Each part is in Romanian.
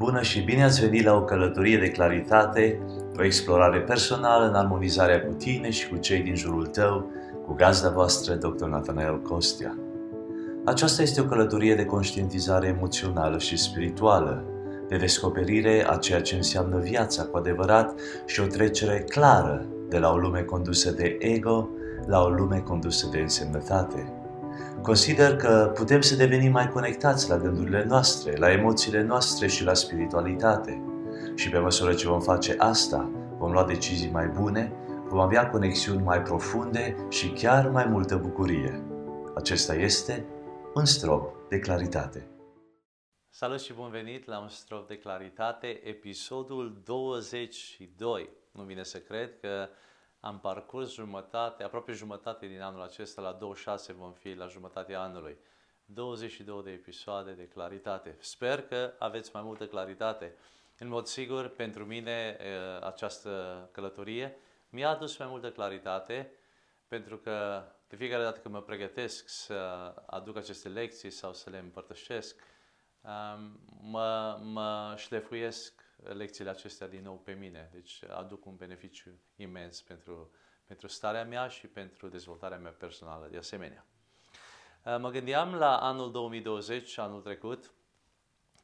Bună și bine ați venit la o călătorie de claritate, o explorare personală în armonizarea cu tine și cu cei din jurul tău, cu gazda voastră, Dr. Nathanael Costea. Aceasta este o călătorie de conștientizare emoțională și spirituală, de descoperire a ceea ce înseamnă viața cu adevărat și o trecere clară de la o lume condusă de ego la o lume condusă de însemnătate. Consider că putem să devenim mai conectați la gândurile noastre, la emoțiile noastre și la spiritualitate. Și pe măsură ce vom face asta, vom lua decizii mai bune, vom avea conexiuni mai profunde și chiar mai multă bucurie. Acesta este un strop de claritate. Salut și bun venit la un strop de claritate, episodul 22. Nu vine să cred că am parcurs jumătate, aproape jumătate din anul acesta, la 26 vom fi la jumătatea anului. 22 de episoade de claritate. Sper că aveți mai multă claritate. În mod sigur, pentru mine această călătorie mi-a adus mai multă claritate, pentru că de fiecare dată când mă pregătesc să aduc aceste lecții sau să le împărtășesc, mă, mă șlefuiesc lecțiile acestea din nou pe mine. Deci aduc un beneficiu imens pentru, pentru starea mea și pentru dezvoltarea mea personală de asemenea. Uh, mă gândeam la anul 2020, anul trecut,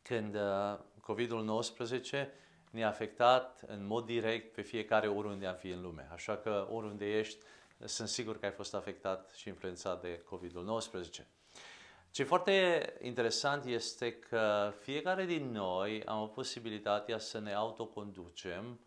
când uh, COVID-19 ne-a afectat în mod direct pe fiecare oriunde am fi în lume. Așa că oriunde ești, sunt sigur că ai fost afectat și influențat de COVID-19. Ce foarte interesant este că fiecare din noi am posibilitatea să ne autoconducem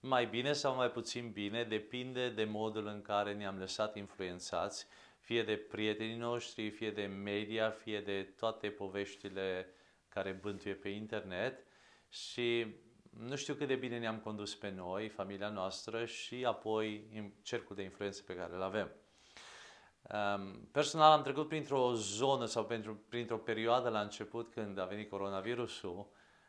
mai bine sau mai puțin bine, depinde de modul în care ne-am lăsat influențați, fie de prietenii noștri, fie de media, fie de toate poveștile care bântuie pe internet și nu știu cât de bine ne-am condus pe noi, familia noastră și apoi cercul de influență pe care îl avem. Personal am trecut printr-o zonă sau printr-o perioadă la început când a venit coronavirusul,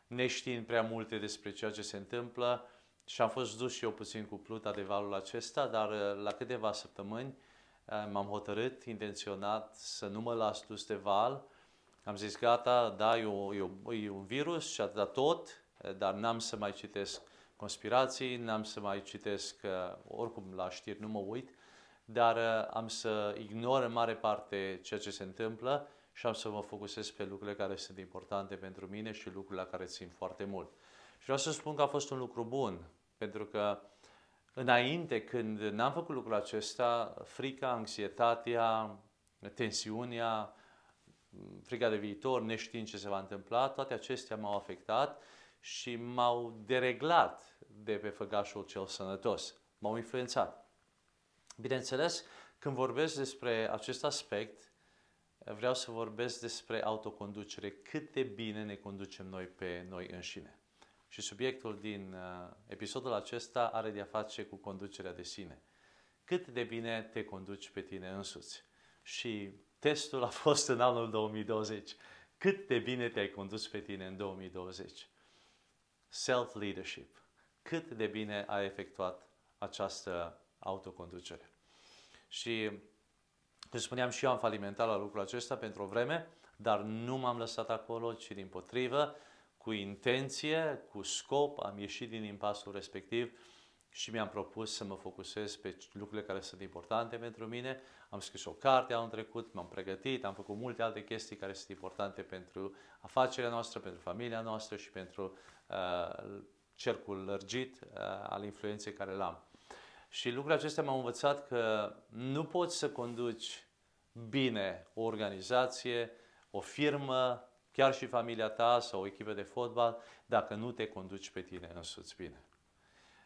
neștiind prea multe despre ceea ce se întâmplă și am fost dus și eu puțin cu pluta de valul acesta, dar uh, la câteva săptămâni uh, m-am hotărât intenționat să nu mă las dus de val. Am zis gata, da, e, o, e, o, e un virus și atâta tot, uh, dar n-am să mai citesc conspirații, n-am să mai citesc, oricum la știri nu mă uit, dar uh, am să ignor în mare parte ceea ce se întâmplă și am să mă focusez pe lucrurile care sunt importante pentru mine și lucrurile la care țin foarte mult. Și vreau să spun că a fost un lucru bun, pentru că înainte, când n-am făcut lucrul acesta, frica, anxietatea, tensiunea, frica de viitor, neștiind ce se va întâmpla, toate acestea m-au afectat și m-au dereglat de pe făgașul cel sănătos. M-au influențat. Bineînțeles, când vorbesc despre acest aspect, vreau să vorbesc despre autoconducere, cât de bine ne conducem noi pe noi înșine. Și subiectul din uh, episodul acesta are de-a face cu conducerea de sine. Cât de bine te conduci pe tine însuți. Și testul a fost în anul 2020. Cât de bine te-ai condus pe tine în 2020. Self-leadership. Cât de bine ai efectuat această autoconducere. Și, cum spuneam, și eu am falimentat la lucrul acesta pentru o vreme, dar nu m-am lăsat acolo, ci din potrivă, cu intenție, cu scop, am ieșit din impasul respectiv și mi-am propus să mă focusez pe lucrurile care sunt importante pentru mine. Am scris o carte anul trecut, m-am pregătit, am făcut multe alte chestii care sunt importante pentru afacerea noastră, pentru familia noastră și pentru uh, cercul lărgit uh, al influenței care l-am. Și lucrurile acestea m-au învățat că nu poți să conduci bine o organizație, o firmă, chiar și familia ta sau o echipă de fotbal, dacă nu te conduci pe tine însuți bine.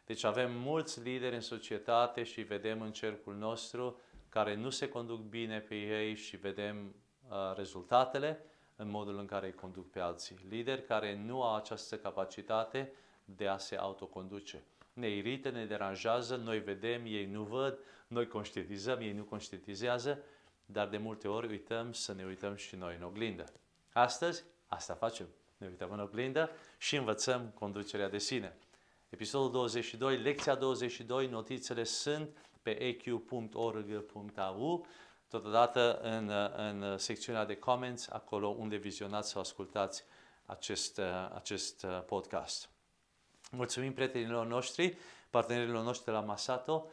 Deci avem mulți lideri în societate și vedem în cercul nostru care nu se conduc bine pe ei și vedem uh, rezultatele în modul în care îi conduc pe alții. Lideri care nu au această capacitate de a se autoconduce ne irită, ne deranjează, noi vedem, ei nu văd, noi conștientizăm, ei nu conștientizează, dar de multe ori uităm să ne uităm și noi în oglindă. Astăzi, asta facem. Ne uităm în oglindă și învățăm conducerea de sine. Episodul 22, lecția 22, notițele sunt pe eq.org.au, totodată în, în secțiunea de comments, acolo unde vizionați sau ascultați acest, uh, acest uh, podcast. Mulțumim prietenilor noștri, partenerilor noștri de la Masato,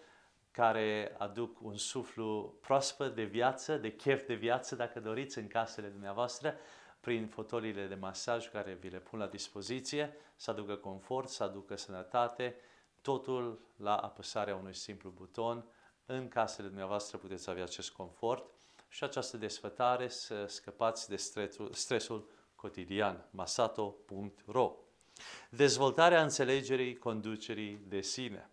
care aduc un suflu proaspăt de viață, de chef de viață, dacă doriți, în casele dumneavoastră, prin fotoliile de masaj care vi le pun la dispoziție, să aducă confort, să aducă sănătate, totul la apăsarea unui simplu buton. În casele dumneavoastră puteți avea acest confort și această desfătare să scăpați de stresul, stresul cotidian. masato.ro Dezvoltarea înțelegerii conducerii de sine.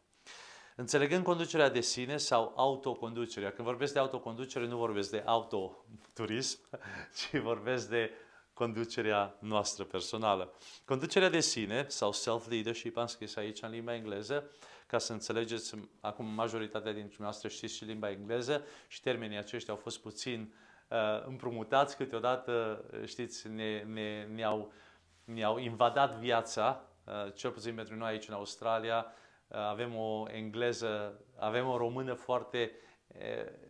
Înțelegând conducerea de sine sau autoconducerea. Când vorbesc de autoconducere, nu vorbesc de autoturism, ci vorbesc de conducerea noastră personală. Conducerea de sine sau self-leadership, am scris aici în limba engleză, ca să înțelegeți, acum majoritatea dintre noastre știți și limba engleză și termenii aceștia au fost puțin uh, împrumutați, câteodată, știți, ne, ne, ne-au, ne-au invadat viața, uh, cel puțin pentru noi aici în Australia, uh, avem o engleză, avem o română foarte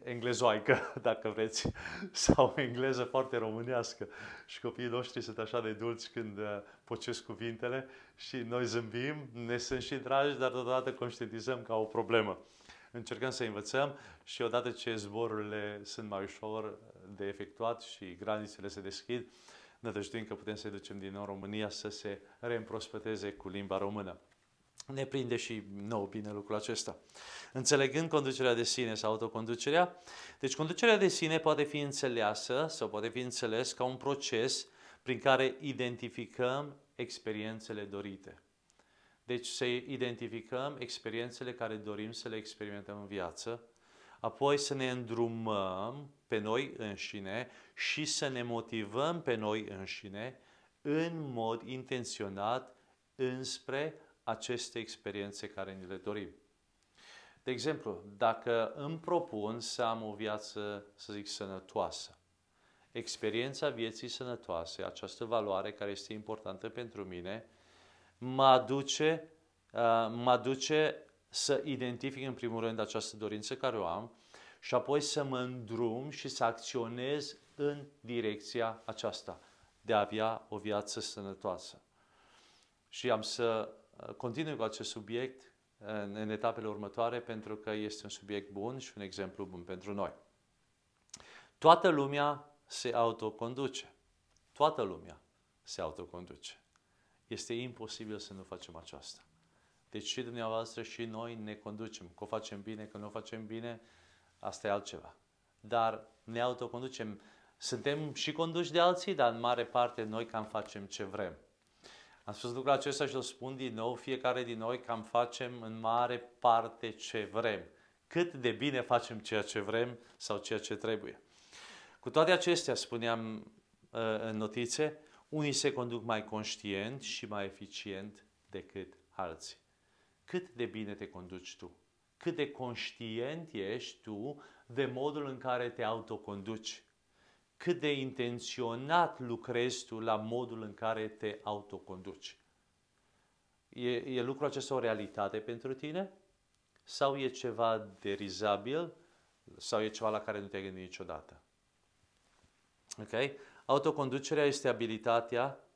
englezoaică, dacă vreți, sau engleză foarte românească. Și copiii noștri sunt așa de dulci când pocesc cuvintele și noi zâmbim, ne sunt și dragi, dar totodată conștientizăm ca o problemă. Încercăm să învățăm și odată ce zborurile sunt mai ușor de efectuat și granițele se deschid, nădăjduim că putem să-i ducem din nou România să se reîmprospăteze cu limba română ne prinde și nou bine lucrul acesta. Înțelegând conducerea de sine sau autoconducerea, deci conducerea de sine poate fi înțeleasă sau poate fi înțeles ca un proces prin care identificăm experiențele dorite. Deci să identificăm experiențele care dorim să le experimentăm în viață, apoi să ne îndrumăm pe noi înșine și să ne motivăm pe noi înșine în mod intenționat înspre aceste experiențe care ni le dorim. De exemplu, dacă îmi propun să am o viață, să zic, sănătoasă, experiența vieții sănătoase, această valoare care este importantă pentru mine, mă aduce, uh, mă aduce să identific în primul rând această dorință care o am și apoi să mă îndrum și să acționez în direcția aceasta de a avea o viață sănătoasă. Și am să continui cu acest subiect în, în etapele următoare pentru că este un subiect bun și un exemplu bun pentru noi. Toată lumea se autoconduce. Toată lumea se autoconduce. Este imposibil să nu facem aceasta. Deci și dumneavoastră și noi ne conducem. Că o facem bine, că nu o facem bine, asta e altceva. Dar ne autoconducem. Suntem și conduși de alții, dar în mare parte noi cam facem ce vrem. Am spus lucrul acesta și îl spun din nou, fiecare din noi cam facem în mare parte ce vrem. Cât de bine facem ceea ce vrem sau ceea ce trebuie. Cu toate acestea, spuneam uh, în notițe, unii se conduc mai conștient și mai eficient decât alții. Cât de bine te conduci tu? Cât de conștient ești tu de modul în care te autoconduci? cât de intenționat lucrezi tu la modul în care te autoconduci. E, e lucrul acesta o realitate pentru tine? Sau e ceva derizabil? Sau e ceva la care nu te-ai gândit niciodată? Ok? Autoconducerea este abilitatea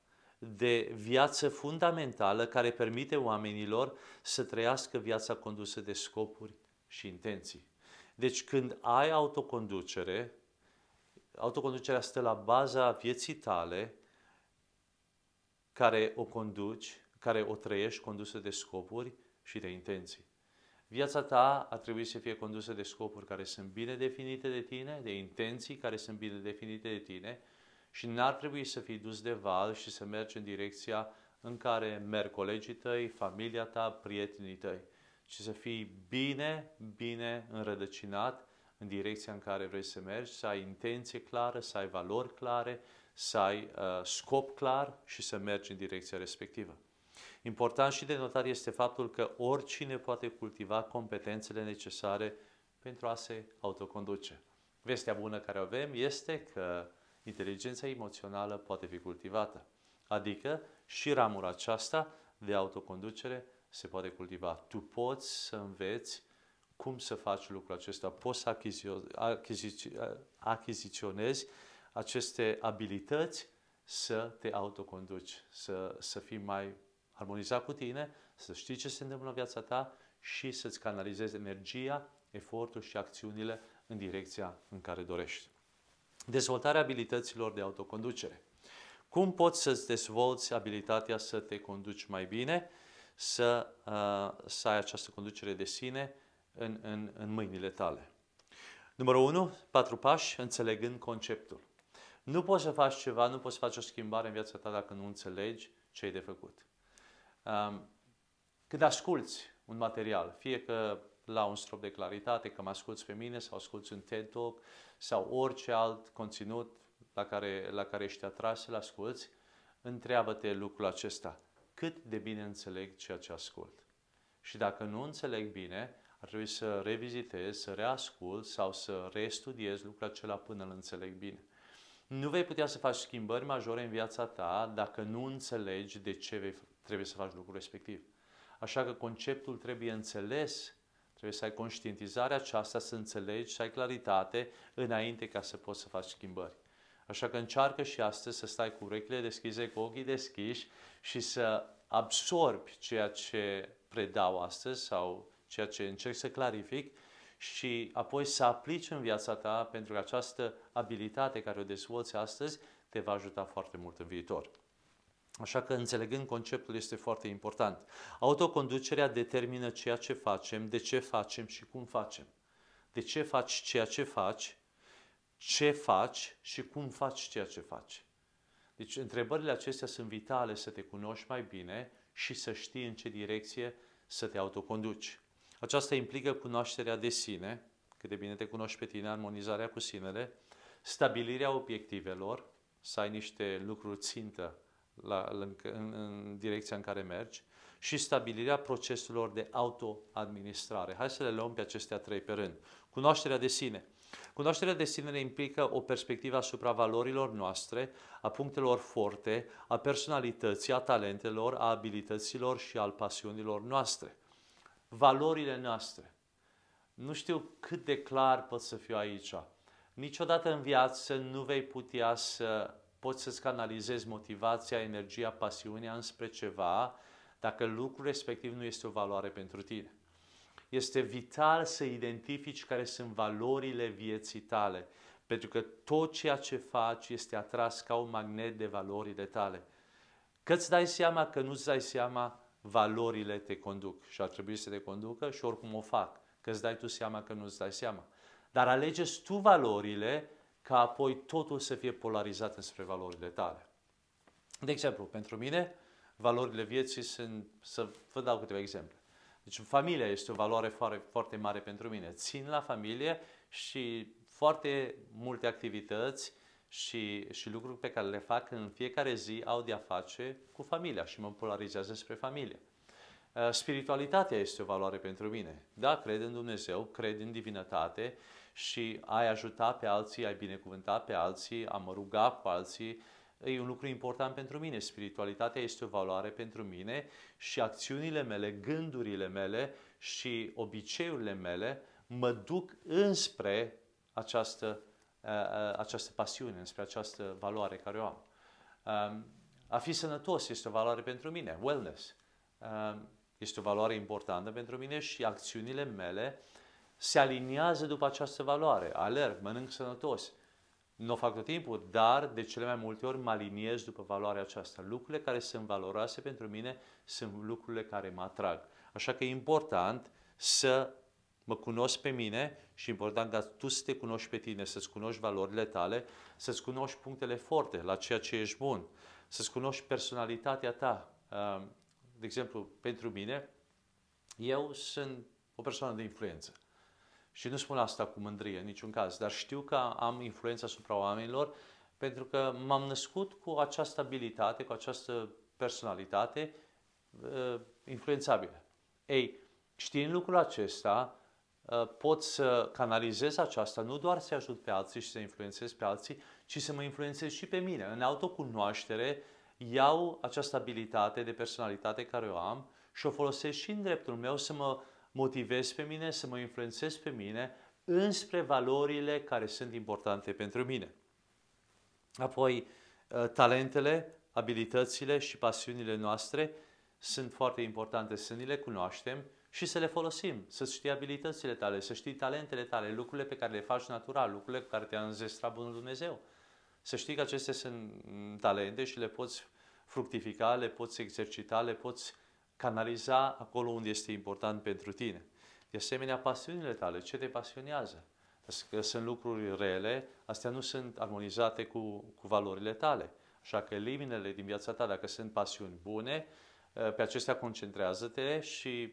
de viață fundamentală care permite oamenilor să trăiască viața condusă de scopuri și intenții. Deci când ai autoconducere, autoconducerea stă la baza vieții tale care o conduci, care o trăiești condusă de scopuri și de intenții. Viața ta ar trebui să fie condusă de scopuri care sunt bine definite de tine, de intenții care sunt bine definite de tine și n-ar trebui să fii dus de val și să mergi în direcția în care merg colegii tăi, familia ta, prietenii tăi, ci să fii bine, bine înrădăcinat în direcția în care vrei să mergi, să ai intenție clară, să ai valori clare, să ai uh, scop clar și să mergi în direcția respectivă. Important și de notat este faptul că oricine poate cultiva competențele necesare pentru a se autoconduce. Vestea bună care o avem este că inteligența emoțională poate fi cultivată. Adică și ramura aceasta de autoconducere se poate cultiva. Tu poți să înveți cum să faci lucrul acesta. Poți să achiziționezi aceste abilități să te autoconduci, să, să fii mai armonizat cu tine, să știi ce se întâmplă în viața ta și să-ți canalizezi energia, efortul și acțiunile în direcția în care dorești. Dezvoltarea abilităților de autoconducere. Cum poți să-ți dezvolți abilitatea să te conduci mai bine, să, uh, să ai această conducere de sine în, în, în mâinile tale? Numărul 1, patru pași, înțelegând conceptul. Nu poți să faci ceva, nu poți să faci o schimbare în viața ta dacă nu înțelegi ce ai de făcut. Um, când asculți un material, fie că la un strop de claritate, că mă asculți pe mine sau asculți un TED Talk sau orice alt conținut la care, la care ești atras să-l asculți, întreabă-te lucrul acesta. Cât de bine înțeleg ceea ce ascult? Și dacă nu înțeleg bine, ar trebui să revizitez, să reascult sau să restudiez lucrul acela până îl înțeleg bine. Nu vei putea să faci schimbări majore în viața ta dacă nu înțelegi de ce vei, trebuie să faci lucrul respectiv. Așa că conceptul trebuie înțeles, trebuie să ai conștientizarea aceasta, să înțelegi, să ai claritate înainte ca să poți să faci schimbări. Așa că încearcă și astăzi să stai cu urechile deschise, cu ochii deschiși și să absorbi ceea ce predau astăzi sau ceea ce încerc să clarific și apoi să aplici în viața ta pentru că această abilitate care o dezvolți astăzi te va ajuta foarte mult în viitor. Așa că înțelegând conceptul este foarte important. Autoconducerea determină ceea ce facem, de ce facem și cum facem. De ce faci ceea ce faci, ce faci și cum faci ceea ce faci. Deci întrebările acestea sunt vitale să te cunoști mai bine și să știi în ce direcție să te autoconduci. Aceasta implică cunoașterea de sine, cât de bine te cunoști pe tine, armonizarea cu sinele, stabilirea obiectivelor, să ai niște lucruri țintă la, în, în, în direcția în care mergi și stabilirea proceselor de autoadministrare. Hai să le luăm pe acestea trei pe rând. Cunoașterea de sine. Cunoașterea de sine implică o perspectivă asupra valorilor noastre, a punctelor forte, a personalității, a talentelor, a abilităților și al pasiunilor noastre valorile noastre. Nu știu cât de clar pot să fiu aici. Niciodată în viață nu vei putea să poți să-ți canalizezi motivația, energia, pasiunea înspre ceva dacă lucrul respectiv nu este o valoare pentru tine. Este vital să identifici care sunt valorile vieții tale, pentru că tot ceea ce faci este atras ca un magnet de valorile tale. Că îți dai seama că nu-ți dai seama valorile te conduc și ar trebui să te conducă și oricum o fac, că îți dai tu seama că nu îți dai seama. Dar alegeți tu valorile ca apoi totul să fie polarizat înspre valorile tale. De exemplu, pentru mine, valorile vieții sunt, să vă dau câteva exemple. Deci familia este o valoare foarte, foarte mare pentru mine. Țin la familie și foarte multe activități și, și lucruri pe care le fac în fiecare zi au de-a face cu familia și mă polarizează spre familie. Uh, spiritualitatea este o valoare pentru mine. Da, cred în Dumnezeu, cred în divinătate și ai ajuta pe alții, ai binecuvânta pe alții, a mă ruga cu alții, e un lucru important pentru mine. Spiritualitatea este o valoare pentru mine și acțiunile mele, gândurile mele și obiceiurile mele mă duc înspre această Uh, uh, această pasiune, înspre această valoare care o am. Um, a fi sănătos este o valoare pentru mine, wellness. Um, este o valoare importantă pentru mine și acțiunile mele se aliniază după această valoare. Alerg, mănânc sănătos. Nu o fac tot timpul, dar de cele mai multe ori mă aliniez după valoarea aceasta. Lucrurile care sunt valoroase pentru mine sunt lucrurile care mă atrag. Așa că e important să mă cunosc pe mine și important ca tu să te cunoști pe tine, să-ți cunoști valorile tale, să-ți cunoști punctele forte la ceea ce ești bun, să-ți cunoști personalitatea ta. De exemplu, pentru mine, eu sunt o persoană de influență. Și nu spun asta cu mândrie, în niciun caz, dar știu că am influență asupra oamenilor pentru că m-am născut cu această abilitate, cu această personalitate uh, influențabilă. Ei, știind lucrul acesta, Uh, pot să canalizez aceasta, nu doar să ajut pe alții și să influențez pe alții, ci să mă influențez și pe mine. În autocunoaștere iau această abilitate de personalitate care o am și o folosesc și în dreptul meu să mă motivez pe mine, să mă influențez pe mine înspre valorile care sunt importante pentru mine. Apoi, uh, talentele, abilitățile și pasiunile noastre sunt foarte importante să ni le cunoaștem și să le folosim, să știi abilitățile tale, să știi talentele tale, lucrurile pe care le faci natural, lucrurile cu care te-a înzestrat Bunul Dumnezeu. Să știi că acestea sunt talente și le poți fructifica, le poți exercita, le poți canaliza acolo unde este important pentru tine. De asemenea, pasiunile tale, ce te pasionează? Că sunt lucruri rele, astea nu sunt armonizate cu, cu valorile tale. Așa că eliminele din viața ta, dacă sunt pasiuni bune, pe acestea concentrează-te și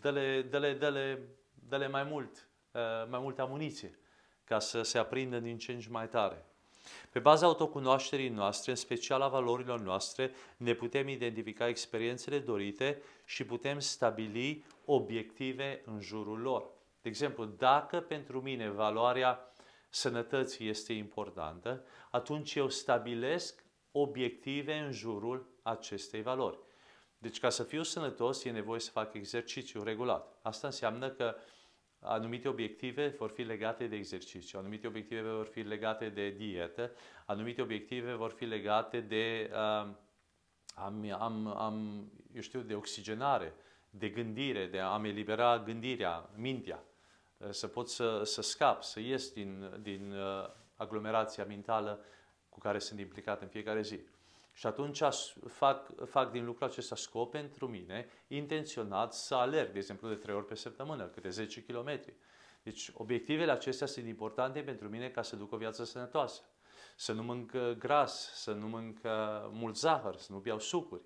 dă-le, dă-le, dă-le, dă-le mai mult, mai multă amuniție ca să se aprindă din ce în ce mai tare. Pe baza autocunoașterii noastre, în special a valorilor noastre, ne putem identifica experiențele dorite și putem stabili obiective în jurul lor. De exemplu, dacă pentru mine valoarea sănătății este importantă, atunci eu stabilesc obiective în jurul acestei valori. Deci ca să fiu sănătos e nevoie să fac exercițiu regulat. Asta înseamnă că anumite obiective vor fi legate de exercițiu, anumite obiective vor fi legate de dietă, anumite obiective vor fi legate de, uh, am, am, am, eu știu, de oxigenare, de gândire, de a-mi elibera gândirea, mintea, uh, să pot să, să scap, să ies din, din uh, aglomerația mentală cu care sunt implicat în fiecare zi. Și atunci fac, fac din lucrul acesta scop pentru mine, intenționat să alerg, de exemplu, de trei ori pe săptămână, câte 10 km. Deci obiectivele acestea sunt importante pentru mine ca să duc o viață sănătoasă. Să nu mânc uh, gras, să nu mânc uh, mult zahăr, să nu beau sucuri.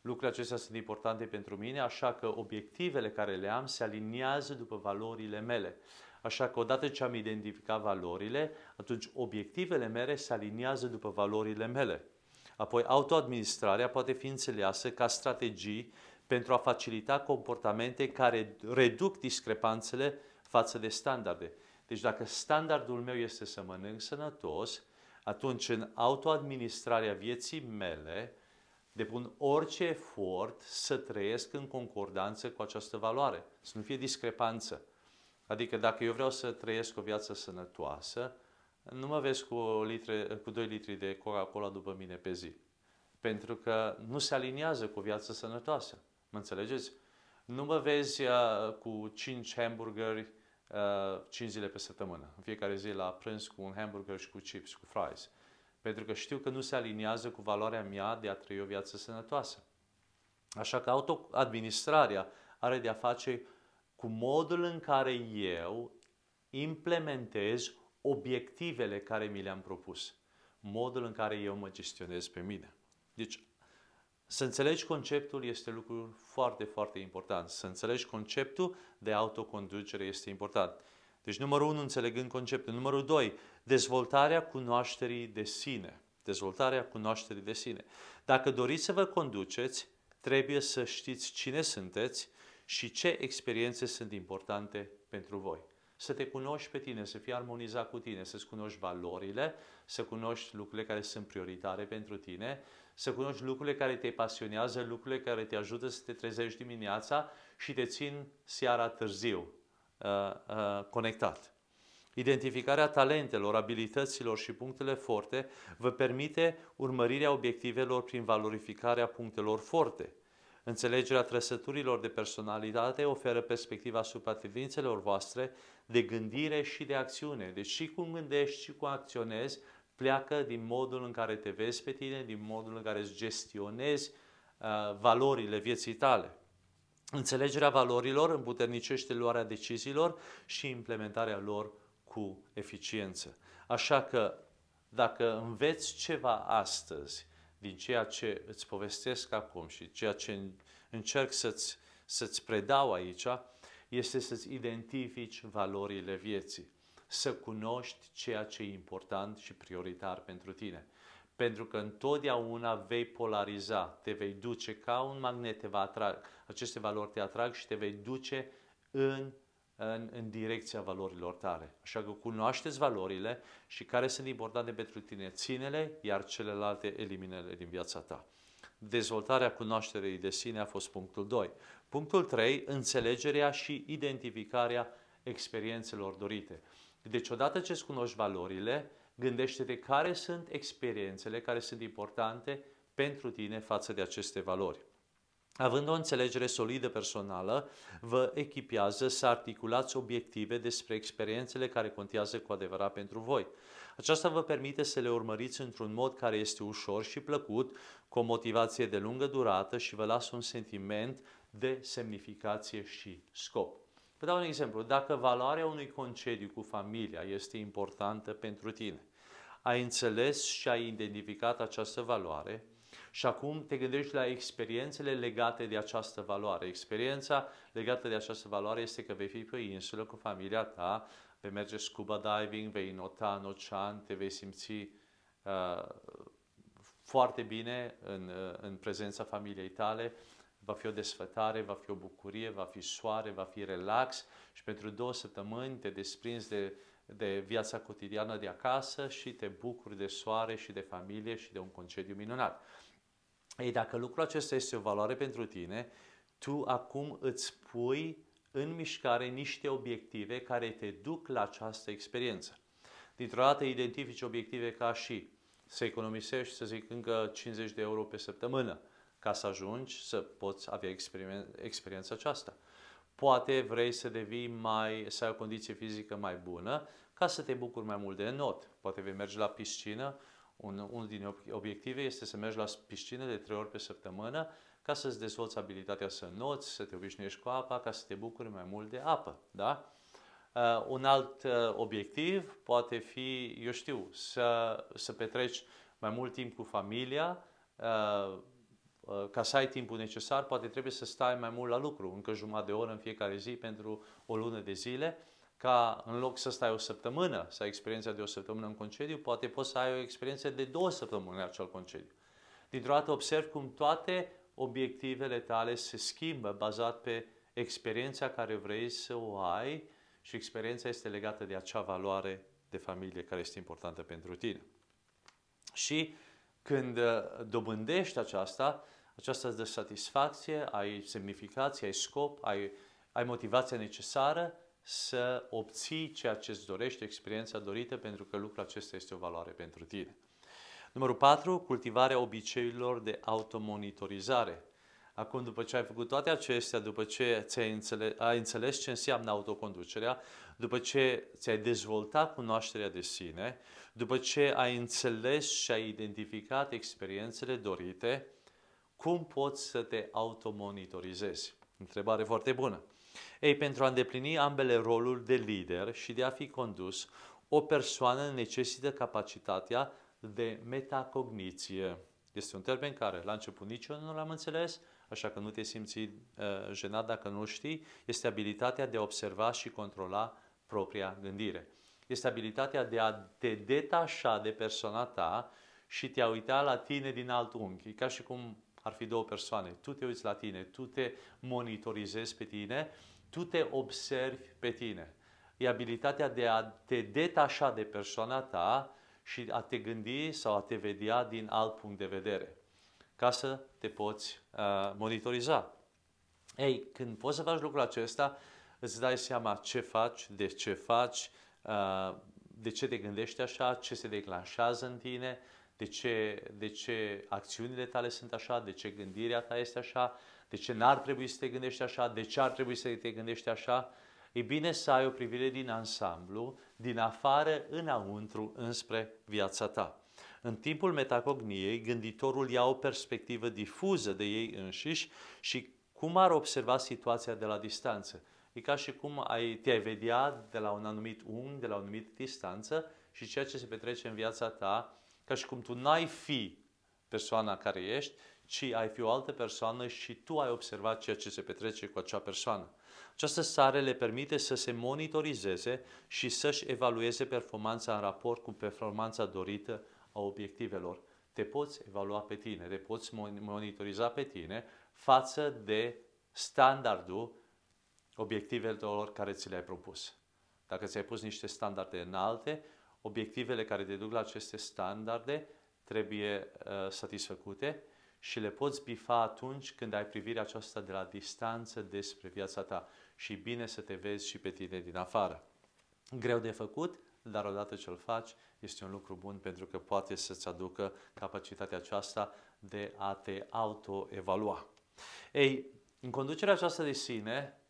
Lucrurile acestea sunt importante pentru mine, așa că obiectivele care le am se aliniază după valorile mele. Așa că odată ce am identificat valorile, atunci obiectivele mele se aliniază după valorile mele. Apoi, autoadministrarea poate fi înțeleasă ca strategii pentru a facilita comportamente care reduc discrepanțele față de standarde. Deci dacă standardul meu este să mănânc sănătos, atunci în autoadministrarea vieții mele depun orice efort să trăiesc în concordanță cu această valoare, să nu fie discrepanță. Adică dacă eu vreau să trăiesc o viață sănătoasă, nu mă vezi cu, o litre, cu 2 litri de Coca-Cola după mine pe zi. Pentru că nu se aliniază cu o viață sănătoasă. Mă înțelegeți? Nu mă vezi uh, cu 5 hamburgeri uh, 5 zile pe săptămână. În fiecare zi la prânz cu un hamburger și cu chips, cu fries. Pentru că știu că nu se aliniază cu valoarea mea de a trăi o viață sănătoasă. Așa că autoadministrarea are de a face cu modul în care eu implementez obiectivele care mi le-am propus, modul în care eu mă gestionez pe mine. Deci, să înțelegi conceptul este lucru foarte, foarte important. Să înțelegi conceptul de autoconducere este important. Deci, numărul unu, înțelegând conceptul. Numărul doi, dezvoltarea cunoașterii de sine. Dezvoltarea cunoașterii de sine. Dacă doriți să vă conduceți, trebuie să știți cine sunteți și ce experiențe sunt importante pentru voi să te cunoști pe tine, să fii armonizat cu tine, să-ți cunoști valorile, să cunoști lucrurile care sunt prioritare pentru tine, să cunoști lucrurile care te pasionează, lucrurile care te ajută să te trezești dimineața și te țin seara târziu uh, uh, conectat. Identificarea talentelor, abilităților și punctele forte vă permite urmărirea obiectivelor prin valorificarea punctelor forte. Înțelegerea trăsăturilor de personalitate oferă perspectiva asupra tendințelor voastre de gândire și de acțiune. Deci și cum gândești și cum acționezi pleacă din modul în care te vezi pe tine, din modul în care îți gestionezi uh, valorile vieții tale. Înțelegerea valorilor împuternicește luarea deciziilor și implementarea lor cu eficiență. Așa că dacă înveți ceva astăzi din ceea ce îți povestesc acum și ceea ce încerc să-ți, să-ți predau aici, este să-ți identifici valorile vieții, să cunoști ceea ce e important și prioritar pentru tine. Pentru că întotdeauna vei polariza, te vei duce ca un magnet, te va atrag, aceste valori te atrag și te vei duce în în, în direcția valorilor tale. Așa că cunoașteți valorile și care sunt importante pentru tine, ține-le, iar celelalte elimine din viața ta. Dezvoltarea cunoașterii de sine a fost punctul 2. Punctul 3, înțelegerea și identificarea experiențelor dorite. Deci odată ce îți cunoști valorile, Gândește-te care sunt experiențele care sunt importante pentru tine față de aceste valori. Având o înțelegere solidă personală, vă echipează să articulați obiective despre experiențele care contează cu adevărat pentru voi. Aceasta vă permite să le urmăriți într-un mod care este ușor și plăcut, cu o motivație de lungă durată și vă lasă un sentiment de semnificație și scop. Vă dau un exemplu. Dacă valoarea unui concediu cu familia este importantă pentru tine, ai înțeles și ai identificat această valoare, și acum te gândești la experiențele legate de această valoare. Experiența legată de această valoare este că vei fi pe o insulă cu familia ta, vei merge scuba diving, vei nota în ocean, te vei simți uh, foarte bine în, uh, în prezența familiei tale, va fi o desfătare, va fi o bucurie, va fi soare, va fi relax și pentru două săptămâni te desprinzi de, de viața cotidiană de acasă și te bucuri de soare și de familie și de un concediu minunat. Ei, dacă lucrul acesta este o valoare pentru tine, tu acum îți pui în mișcare niște obiective care te duc la această experiență. Dintr-o dată identifici obiective ca și să economisești, să zic, încă 50 de euro pe săptămână ca să ajungi să poți avea experiența aceasta. Poate vrei să devii mai, să ai o condiție fizică mai bună ca să te bucuri mai mult de not. Poate vei merge la piscină un, unul din obiective este să mergi la piscină de trei ori pe săptămână ca să-ți dezvolți abilitatea să noți, să te obișnuiești cu apa, ca să te bucuri mai mult de apă. Da? Uh, un alt uh, obiectiv poate fi, eu știu, să, să petreci mai mult timp cu familia, uh, uh, ca să ai timpul necesar, poate trebuie să stai mai mult la lucru, încă jumătate de oră în fiecare zi pentru o lună de zile ca în loc să stai o săptămână, să ai experiența de o săptămână în concediu, poate poți să ai o experiență de două săptămâni în acel concediu. Dintr-o dată observ cum toate obiectivele tale se schimbă bazat pe experiența care vrei să o ai și experiența este legată de acea valoare de familie care este importantă pentru tine. Și când uh, dobândești aceasta, aceasta îți dă satisfacție, ai semnificație, ai scop, ai, ai motivația necesară să obții ceea ce îți dorești, experiența dorită, pentru că lucrul acesta este o valoare pentru tine. Numărul 4. Cultivarea obiceiurilor de automonitorizare. Acum, după ce ai făcut toate acestea, după ce ți-ai înțeles, ai înțeles ce înseamnă autoconducerea, după ce ți-ai dezvoltat cunoașterea de sine, după ce ai înțeles și ai identificat experiențele dorite, cum poți să te automonitorizezi? Întrebare foarte bună. Ei, pentru a îndeplini ambele roluri de lider și de a fi condus, o persoană necesită capacitatea de metacogniție. Este un termen care la început nici eu nu l-am înțeles, așa că nu te simți uh, jenat dacă nu știi. Este abilitatea de a observa și controla propria gândire. Este abilitatea de a te detașa de persoana ta și te-a uita la tine din alt unghi. E ca și cum ar fi două persoane. Tu te uiți la tine, tu te monitorizezi pe tine tu te observi pe tine. E abilitatea de a te detașa de persoana ta și a te gândi sau a te vedea din alt punct de vedere, ca să te poți uh, monitoriza. Ei, când poți să faci lucrul acesta, îți dai seama ce faci, de ce faci, uh, de ce te gândești așa, ce se declanșează în tine, de ce, de ce acțiunile tale sunt așa, de ce gândirea ta este așa, de ce n-ar trebui să te gândești așa, de ce ar trebui să te gândești așa, e bine să ai o privire din ansamblu, din afară înăuntru, înspre viața ta. În timpul metacogniei, gânditorul ia o perspectivă difuză de ei înșiși și cum ar observa situația de la distanță. E ca și cum ai, te-ai vedea de la un anumit unghi, de la o anumită distanță și ceea ce se petrece în viața ta, ca și cum tu n-ai fi persoana care ești, ci ai fi o altă persoană și tu ai observat ceea ce se petrece cu acea persoană. Această stare le permite să se monitorizeze și să-și evalueze performanța în raport cu performanța dorită a obiectivelor. Te poți evalua pe tine, te poți monitoriza pe tine față de standardul obiectivelor care ți le-ai propus. Dacă ți-ai pus niște standarde înalte, obiectivele care te duc la aceste standarde trebuie uh, satisfăcute și le poți bifa atunci când ai privirea aceasta de la distanță despre viața ta și bine să te vezi și pe tine din afară. Greu de făcut? dar odată ce îl faci, este un lucru bun pentru că poate să-ți aducă capacitatea aceasta de a te autoevalua. Ei, în conducerea aceasta de sine,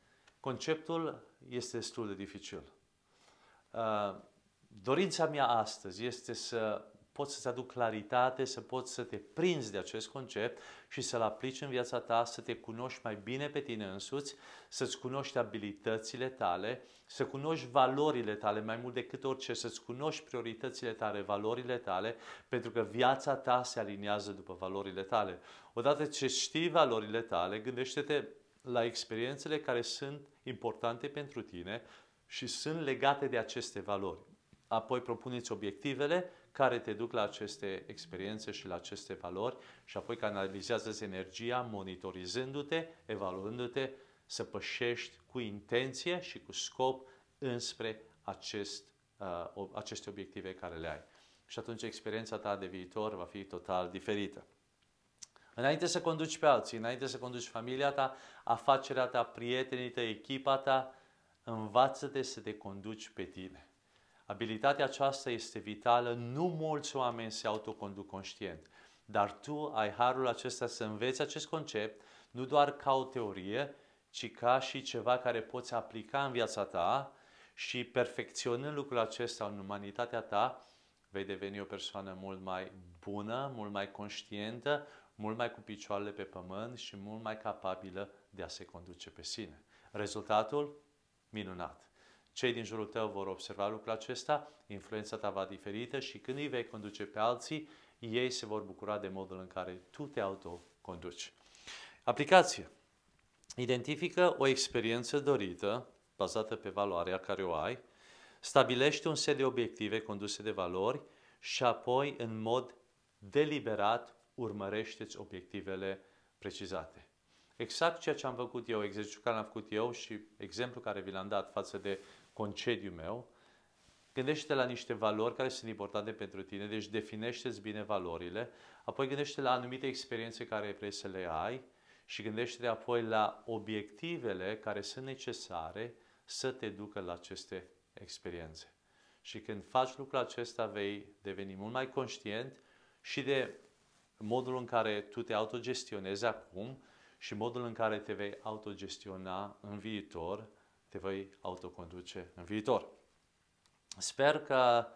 conceptul este destul de dificil. Uh, dorința mea astăzi este să pot să-ți aduc claritate, să poți să te prinzi de acest concept și să-l aplici în viața ta, să te cunoști mai bine pe tine însuți, să-ți cunoști abilitățile tale, să cunoști valorile tale mai mult decât orice, să-ți cunoști prioritățile tale, valorile tale, pentru că viața ta se aliniază după valorile tale. Odată ce știi valorile tale, gândește-te la experiențele care sunt importante pentru tine și sunt legate de aceste valori. Apoi propuneți obiectivele care te duc la aceste experiențe și la aceste valori și apoi canalizează energia monitorizându-te, evaluându-te, să pășești cu intenție și cu scop înspre acest, uh, aceste obiective care le ai. Și atunci experiența ta de viitor va fi total diferită. Înainte să conduci pe alții, înainte să conduci familia ta, afacerea ta, prietenii tăi, echipa ta, învață-te să te conduci pe tine. Abilitatea aceasta este vitală, nu mulți oameni se autoconduc conștient, dar tu ai harul acesta să înveți acest concept, nu doar ca o teorie, ci ca și ceva care poți aplica în viața ta și perfecționând lucrul acesta în umanitatea ta, vei deveni o persoană mult mai bună, mult mai conștientă, mult mai cu picioarele pe pământ și mult mai capabilă de a se conduce pe sine. Rezultatul? Minunat. Cei din jurul tău vor observa lucrul acesta, influența ta va diferită și când îi vei conduce pe alții, ei se vor bucura de modul în care tu te autoconduci. Aplicație. Identifică o experiență dorită, bazată pe valoarea care o ai, stabilește un set de obiective conduse de valori și apoi, în mod deliberat, urmărește-ți obiectivele precizate. Exact ceea ce am făcut eu, exercițiul care l-am făcut eu și exemplul care vi l-am dat față de concediul meu, gândește la niște valori care sunt importante pentru tine, deci definește-ți bine valorile, apoi gândește la anumite experiențe care vrei să le ai și gândește apoi la obiectivele care sunt necesare să te ducă la aceste experiențe. Și când faci lucrul acesta, vei deveni mult mai conștient și de modul în care tu te autogestionezi acum și modul în care te vei autogestiona în viitor, te vei autoconduce în viitor. Sper că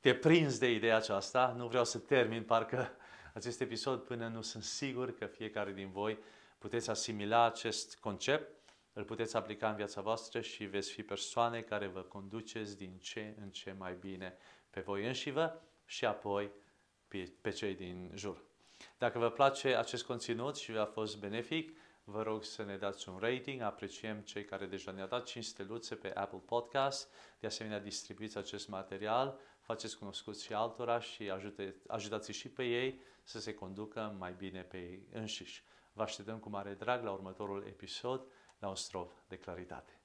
te prinzi de ideea aceasta. Nu vreau să termin parcă acest episod până nu sunt sigur că fiecare din voi puteți asimila acest concept, îl puteți aplica în viața voastră și veți fi persoane care vă conduceți din ce în ce mai bine pe voi înșivă și apoi pe, pe cei din jur. Dacă vă place acest conținut și a fost benefic, vă rog să ne dați un rating, apreciem cei care deja ne-au dat 5 steluțe pe Apple Podcast, de asemenea distribuiți acest material, faceți cunoscuți și altora și ajute, ajutați și pe ei să se conducă mai bine pe ei înșiși. Vă așteptăm cu mare drag la următorul episod, la un strop de claritate.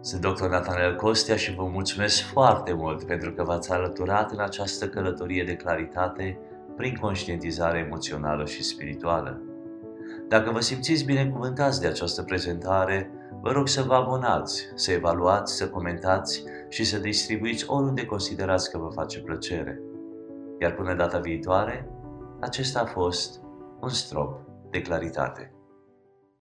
Sunt dr. Nathaniel Costea și vă mulțumesc foarte mult pentru că v-ați alăturat în această călătorie de claritate prin conștientizare emoțională și spirituală. Dacă vă simțiți binecuvântați de această prezentare, vă rog să vă abonați, să evaluați, să comentați și să distribuiți oriunde considerați că vă face plăcere. Iar până data viitoare, acesta a fost un strop de claritate.